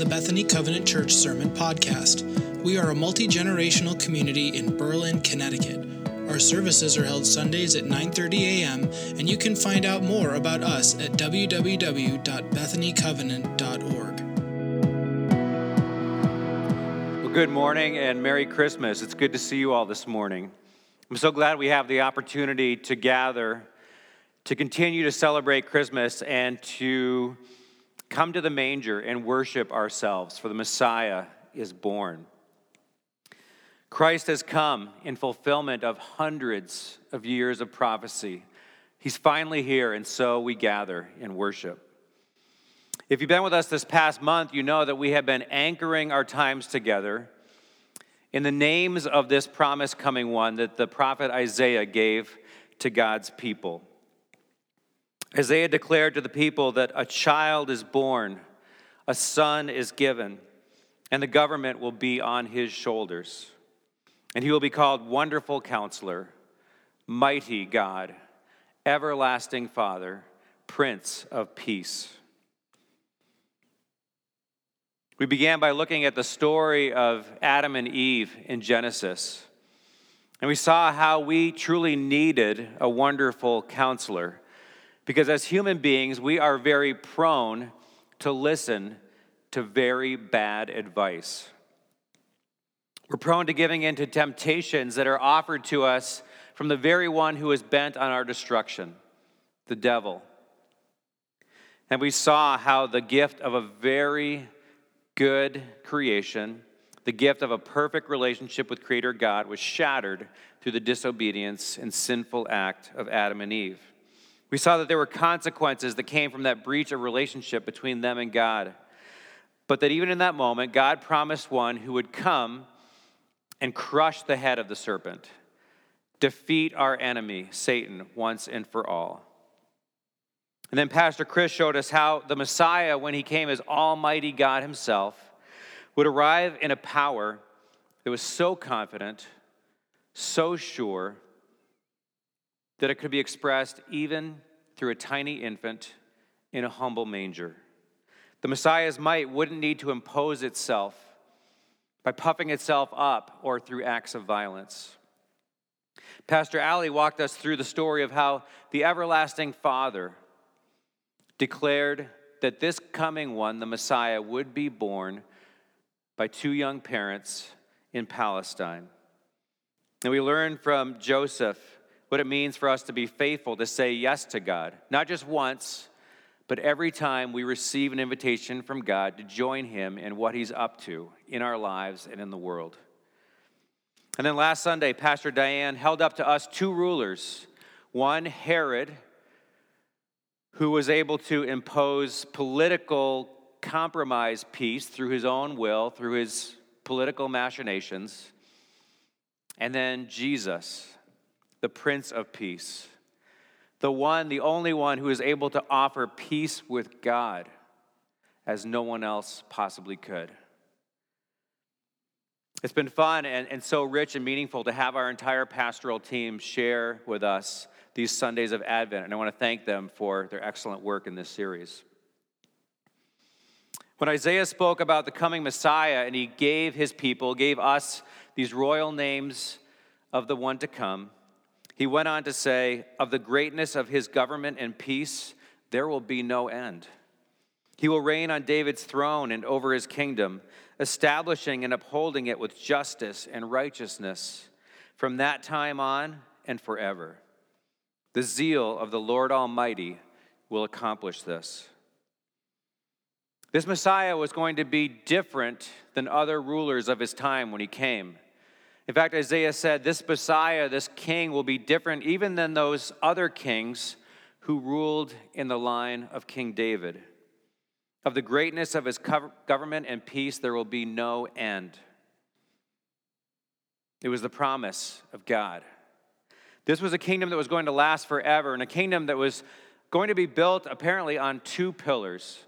the Bethany Covenant Church Sermon Podcast. We are a multi generational community in Berlin, Connecticut. Our services are held Sundays at 9:30 a.m., and you can find out more about us at www.bethanycovenant.org. Well, good morning and Merry Christmas. It's good to see you all this morning. I'm so glad we have the opportunity to gather to continue to celebrate Christmas and to come to the manger and worship ourselves, for the Messiah is born. Christ has come in fulfillment of hundreds of years of prophecy. He's finally here, and so we gather in worship. If you've been with us this past month, you know that we have been anchoring our times together in the names of this promise coming one that the prophet Isaiah gave to God's people. Isaiah declared to the people that a child is born, a son is given, and the government will be on his shoulders. And he will be called Wonderful Counselor, Mighty God, Everlasting Father, Prince of Peace. We began by looking at the story of Adam and Eve in Genesis. And we saw how we truly needed a wonderful counselor because as human beings, we are very prone to listen to very bad advice. We're prone to giving in to temptations that are offered to us from the very one who is bent on our destruction, the devil. And we saw how the gift of a very good creation, the gift of a perfect relationship with Creator God, was shattered through the disobedience and sinful act of Adam and Eve. We saw that there were consequences that came from that breach of relationship between them and God. But that even in that moment, God promised one who would come and crush the head of the serpent, defeat our enemy, Satan, once and for all. And then Pastor Chris showed us how the Messiah, when he came as Almighty God Himself, would arrive in a power that was so confident, so sure, that it could be expressed even through a tiny infant in a humble manger. The Messiah's might wouldn't need to impose itself by puffing itself up or through acts of violence. Pastor Ali walked us through the story of how the everlasting Father declared that this coming one, the Messiah, would be born by two young parents in Palestine. And we learn from Joseph what it means for us to be faithful, to say yes to God, not just once, but every time we receive an invitation from God to join Him in what He's up to in our lives and in the world. And then last Sunday, Pastor Diane held up to us two rulers. One, Herod, who was able to impose political compromise peace through his own will, through his political machinations, and then Jesus the Prince of Peace, the one, the only one who is able to offer peace with God as no one else possibly could. It's been fun and, and so rich and meaningful to have our entire pastoral team share with us these Sundays of Advent, and I want to thank them for their excellent work in this series. When Isaiah spoke about the coming Messiah and he gave his people, gave us these royal names of the one to come, he went on to say, Of the greatness of his government and peace, there will be no end. He will reign on David's throne and over his kingdom, establishing and upholding it with justice and righteousness from that time on and forever. The zeal of the Lord Almighty will accomplish this. This Messiah was going to be different than other rulers of his time when he came. In fact, Isaiah said, This Messiah, this king, will be different even than those other kings who ruled in the line of King David. Of the greatness of his government and peace, there will be no end. It was the promise of God. This was a kingdom that was going to last forever, and a kingdom that was going to be built apparently on two pillars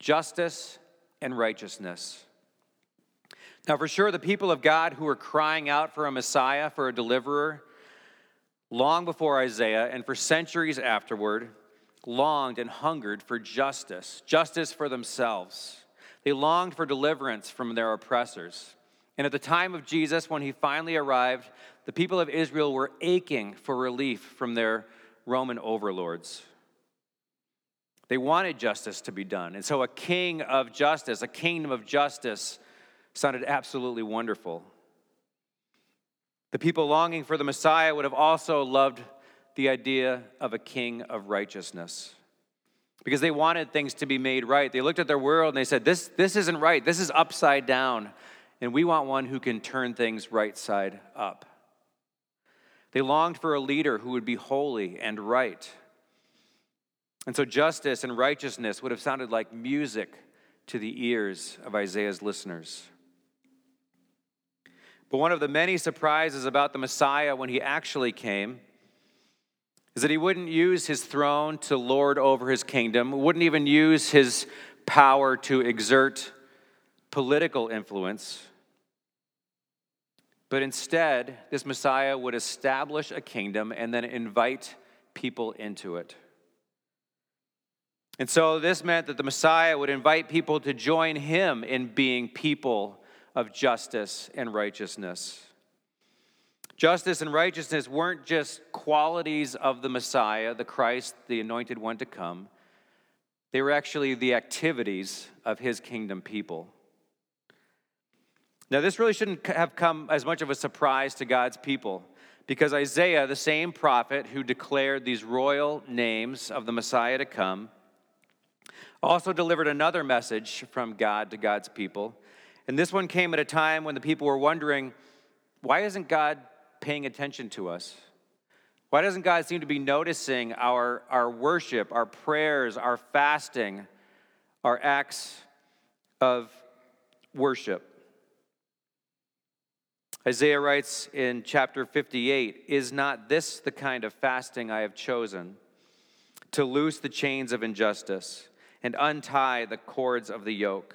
justice and righteousness. Now, for sure, the people of God who were crying out for a Messiah, for a deliverer, long before Isaiah and for centuries afterward, longed and hungered for justice, justice for themselves. They longed for deliverance from their oppressors. And at the time of Jesus, when he finally arrived, the people of Israel were aching for relief from their Roman overlords. They wanted justice to be done. And so a king of justice, a kingdom of justice, sounded absolutely wonderful. The people longing for the Messiah would have also loved the idea of a king of righteousness because they wanted things to be made right. They looked at their world and they said, This, this isn't right. This is upside down. And we want one who can turn things right side up. They longed for a leader who would be holy and right. And so justice and righteousness would have sounded like music to the ears of Isaiah's listeners. But one of the many surprises about the Messiah when he actually came is that he wouldn't use his throne to lord over his kingdom, wouldn't even use his power to exert political influence. But instead, this Messiah would establish a kingdom and then invite people into it. And so this meant that the Messiah would invite people to join him in being people of justice and righteousness. Justice and righteousness weren't just qualities of the Messiah, the Christ, the anointed one to come. They were actually the activities of his kingdom people. Now, this really shouldn't have come as much of a surprise to God's people because Isaiah, the same prophet who declared these royal names of the Messiah to come, also delivered another message from God to God's people. And this one came at a time when the people were wondering why isn't God paying attention to us? Why doesn't God seem to be noticing our, our worship, our prayers, our fasting, our acts of worship? Isaiah writes in chapter 58 Is not this the kind of fasting I have chosen? To loose the chains of injustice and untie the cords of the yoke,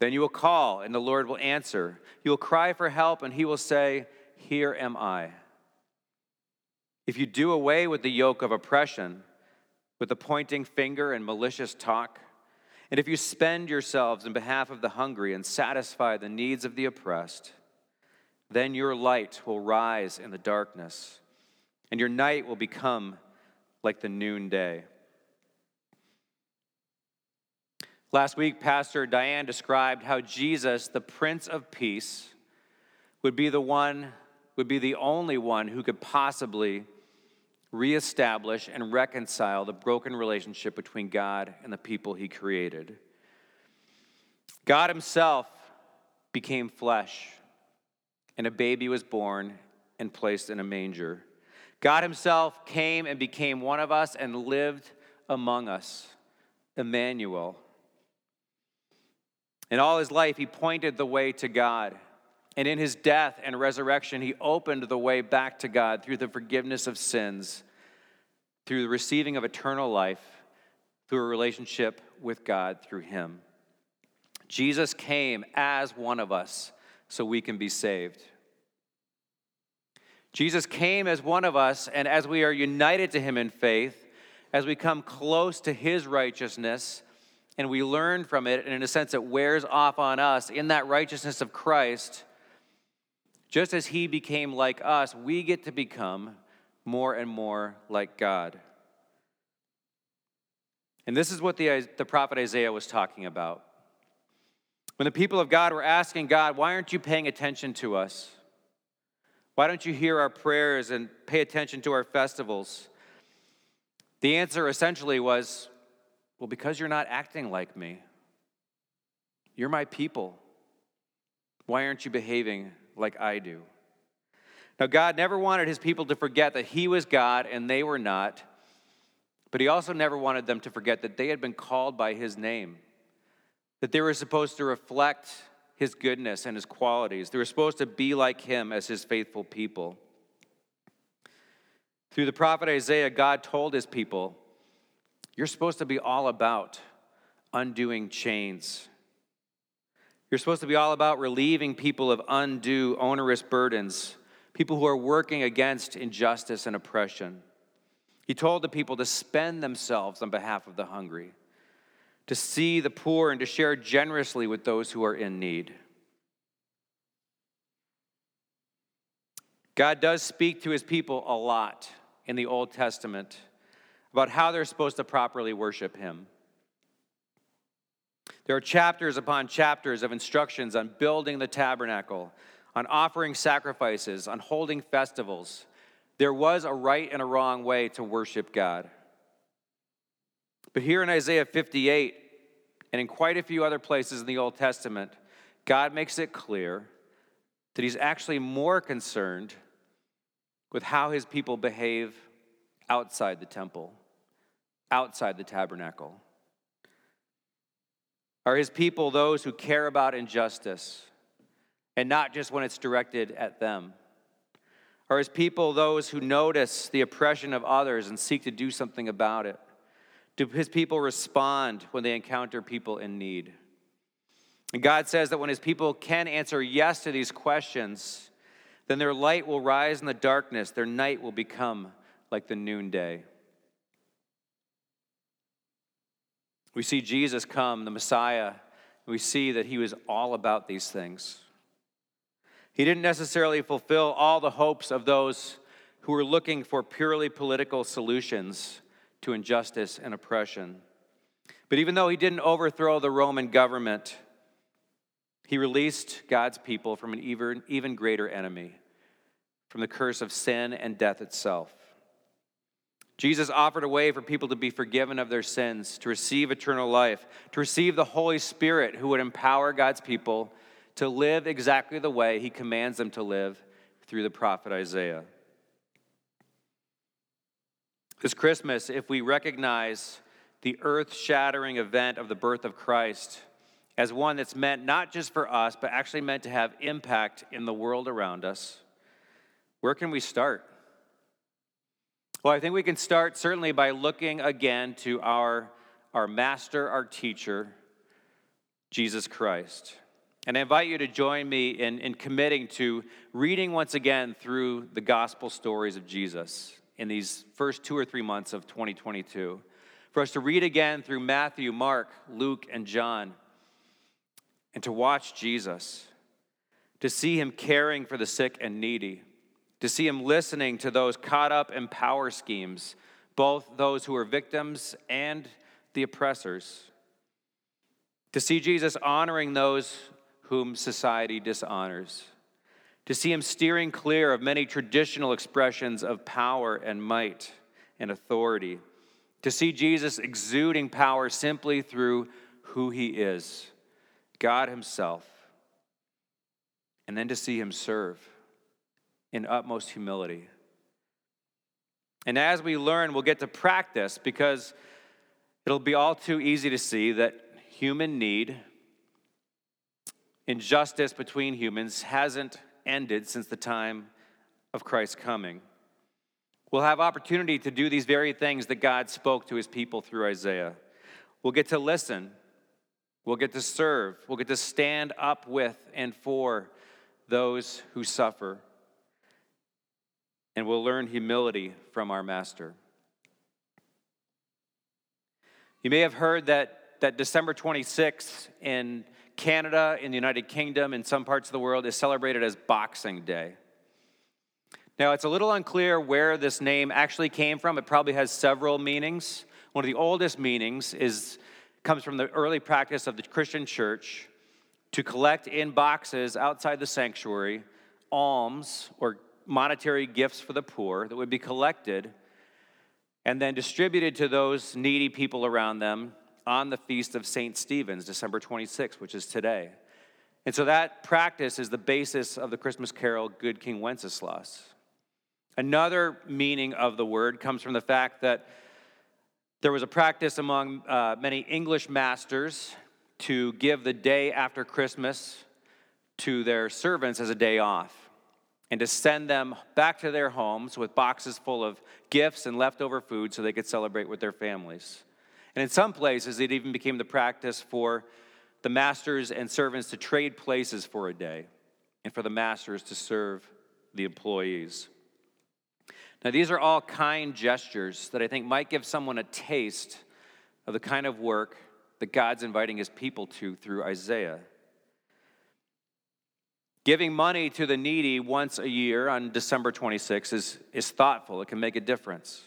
Then you will call, and the Lord will answer. You will cry for help, and he will say, Here am I. If you do away with the yoke of oppression, with the pointing finger and malicious talk, and if you spend yourselves in behalf of the hungry and satisfy the needs of the oppressed, then your light will rise in the darkness, and your night will become like the noonday. Last week, Pastor Diane described how Jesus, the Prince of Peace, would be the one, would be the only one who could possibly reestablish and reconcile the broken relationship between God and the people he created. God himself became flesh, and a baby was born and placed in a manger. God himself came and became one of us and lived among us, Emmanuel. In all his life, he pointed the way to God. And in his death and resurrection, he opened the way back to God through the forgiveness of sins, through the receiving of eternal life, through a relationship with God through him. Jesus came as one of us so we can be saved. Jesus came as one of us, and as we are united to him in faith, as we come close to his righteousness, and we learn from it, and in a sense, it wears off on us in that righteousness of Christ. Just as he became like us, we get to become more and more like God. And this is what the, the prophet Isaiah was talking about. When the people of God were asking God, why aren't you paying attention to us? Why don't you hear our prayers and pay attention to our festivals? The answer essentially was, well, because you're not acting like me. You're my people. Why aren't you behaving like I do? Now, God never wanted his people to forget that he was God and they were not, but he also never wanted them to forget that they had been called by his name. that they were supposed to reflect his goodness and his qualities. They were supposed to be like him as his faithful people. Through the prophet Isaiah, God told his people, You're supposed to be all about undoing chains. You're supposed to be all about relieving people of undue, onerous burdens, people who are working against injustice and oppression. He told the people to spend themselves on behalf of the hungry to see the poor and to share generously with those who are in need. God does speak to his people a lot in the Old Testament about how they're supposed to properly worship him. There are chapters upon chapters of instructions on building the tabernacle, on offering sacrifices, on holding festivals. There was a right and a wrong way to worship God. But here in Isaiah 58, and in quite a few other places in the Old Testament, God makes it clear that He's actually more concerned with how His people behave outside the temple, outside the tabernacle. Are His people those who care about injustice and not just when it's directed at them? Are His people those who notice the oppression of others and seek to do something about it? Do his people respond when they encounter people in need? And God says that when his people can answer yes to these questions, then their light will rise in the darkness, their night will become like the noonday. We see Jesus come, the Messiah, we see that he was all about these things. He didn't necessarily fulfill all the hopes of those who were looking for purely political solutions to injustice and oppression. But even though he didn't overthrow the Roman government, he released God's people from an even, even greater enemy, from the curse of sin and death itself. Jesus offered a way for people to be forgiven of their sins, to receive eternal life, to receive the Holy Spirit who would empower God's people to live exactly the way he commands them to live through the prophet Isaiah. This Christmas, if we recognize the earth shattering event of the birth of Christ as one that's meant not just for us, but actually meant to have impact in the world around us, where can we start? Well, I think we can start certainly by looking again to our, our master, our teacher, Jesus Christ. And I invite you to join me in, in committing to reading once again through the gospel stories of Jesus in these first two or three months of 2022. For us to read again through Matthew, Mark, Luke, and John, and to watch Jesus, to see him caring for the sick and needy, to see him listening to those caught up in power schemes, both those who are victims and the oppressors, to see Jesus honoring those whom society dishonors. To see him steering clear of many traditional expressions of power and might and authority, to see Jesus exuding power simply through who he is, God himself, and then to see him serve in utmost humility. And as we learn, we'll get to practice because it'll be all too easy to see that human need, injustice between humans, hasn't ended since the time of Christ's coming. We'll have opportunity to do these very things that God spoke to his people through Isaiah. We'll get to listen. We'll get to serve. We'll get to stand up with and for those who suffer. And we'll learn humility from our Master. You may have heard that, that December 26th in Canada, in the United Kingdom, in some parts of the world, is celebrated as Boxing Day. Now, it's a little unclear where this name actually came from. It probably has several meanings. One of the oldest meanings is comes from the early practice of the Christian church to collect in boxes outside the sanctuary alms or monetary gifts for the poor that would be collected and then distributed to those needy people around them on the feast of St. Stephen's, December 26, which is today. And so that practice is the basis of the Christmas carol, Good King Wenceslas. Another meaning of the word comes from the fact that there was a practice among uh, many English masters to give the day after Christmas to their servants as a day off and to send them back to their homes with boxes full of gifts and leftover food so they could celebrate with their families. And in some places, it even became the practice for the masters and servants to trade places for a day and for the masters to serve the employees. Now, these are all kind gestures that I think might give someone a taste of the kind of work that God's inviting his people to through Isaiah. Giving money to the needy once a year on December 26 is, is thoughtful, it can make a difference.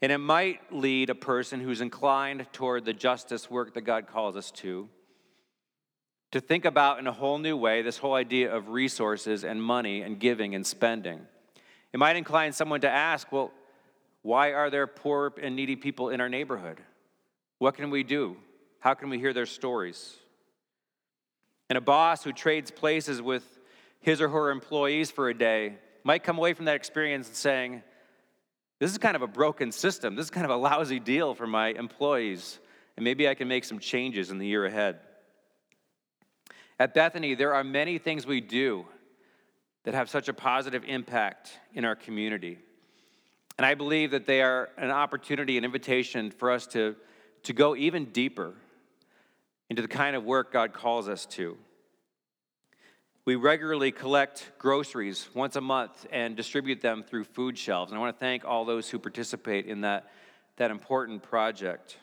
And it might lead a person who's inclined toward the justice work that God calls us to to think about in a whole new way this whole idea of resources and money and giving and spending. It might incline someone to ask, well, why are there poor and needy people in our neighborhood? What can we do? How can we hear their stories? And a boss who trades places with his or her employees for a day might come away from that experience and saying, This is kind of a broken system. This is kind of a lousy deal for my employees. And maybe I can make some changes in the year ahead. At Bethany, there are many things we do that have such a positive impact in our community. And I believe that they are an opportunity, an invitation for us to, to go even deeper into the kind of work God calls us to. We regularly collect groceries once a month and distribute them through food shelves. And I want to thank all those who participate in that, that important project.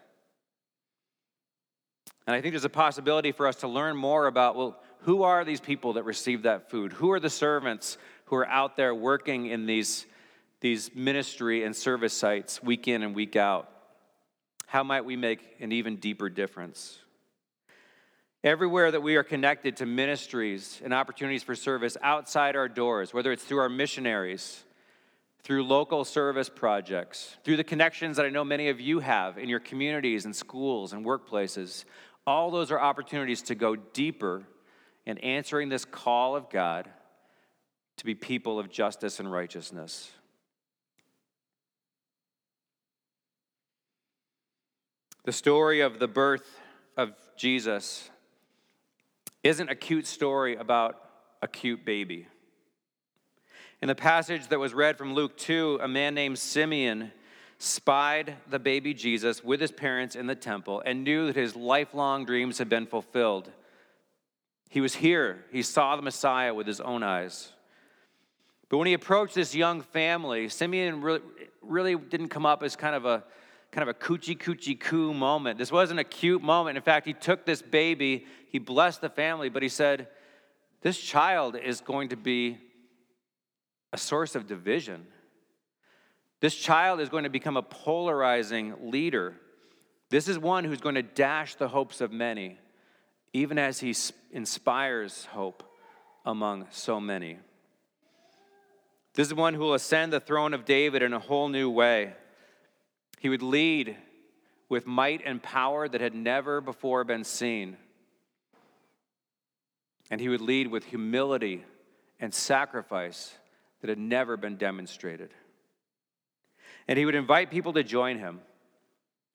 And I think there's a possibility for us to learn more about well, who are these people that receive that food? Who are the servants who are out there working in these, these ministry and service sites week in and week out? How might we make an even deeper difference? Everywhere that we are connected to ministries and opportunities for service outside our doors, whether it's through our missionaries, through local service projects, through the connections that I know many of you have in your communities and schools and workplaces, all those are opportunities to go deeper in answering this call of God to be people of justice and righteousness. The story of the birth of Jesus isn't a cute story about a cute baby. In the passage that was read from Luke 2, a man named Simeon spied the baby Jesus with his parents in the temple and knew that his lifelong dreams had been fulfilled. He was here, he saw the Messiah with his own eyes. But when he approached this young family, Simeon really, really didn't come up as kind of a kind of a coochie coochie coo moment. This wasn't a cute moment. In fact, he took this baby, he blessed the family, but he said, This child is going to be a source of division. This child is going to become a polarizing leader. This is one who's going to dash the hopes of many, even as he inspires hope among so many. This is one who will ascend the throne of David in a whole new way. He would lead with might and power that had never before been seen. And he would lead with humility and sacrifice that had never been demonstrated. And he would invite people to join him,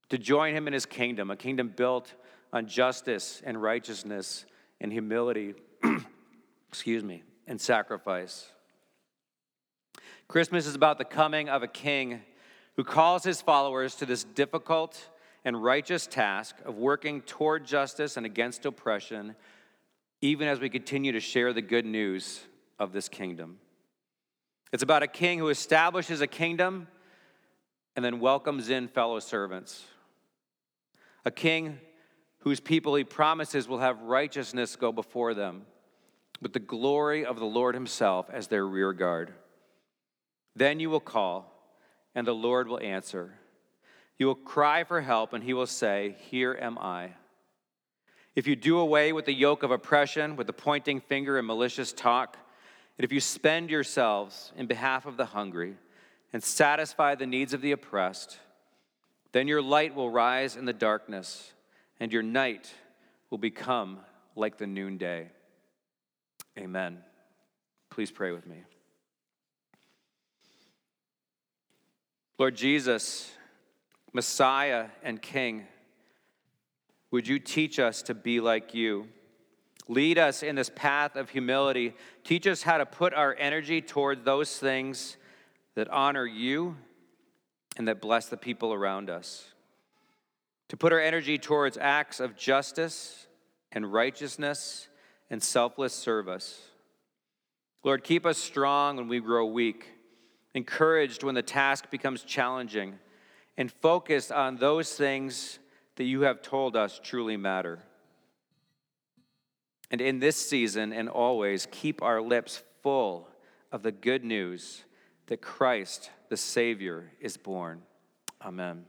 to join him in his kingdom, a kingdom built on justice and righteousness and humility, excuse me, and sacrifice. Christmas is about the coming of a king who calls his followers to this difficult and righteous task of working toward justice and against oppression, even as we continue to share the good news of this kingdom. It's about a king who establishes a kingdom and then welcomes in fellow servants. A king whose people he promises will have righteousness go before them, with the glory of the Lord himself as their rear guard. Then you will call and the Lord will answer. You will cry for help, and he will say, Here am I. If you do away with the yoke of oppression, with the pointing finger and malicious talk, and if you spend yourselves in behalf of the hungry and satisfy the needs of the oppressed, then your light will rise in the darkness, and your night will become like the noonday. Amen. Please pray with me. Lord Jesus, Messiah and King, Would you teach us to be like you? Lead us in this path of humility. Teach us how to put our energy toward those things that honor you and that bless the people around us. To put our energy towards acts of justice and righteousness and selfless service. Lord, keep us strong when we grow weak, encouraged when the task becomes challenging, and focused on those things that you have told us truly matter. And in this season and always, keep our lips full of the good news that Christ, the Savior, is born. Amen.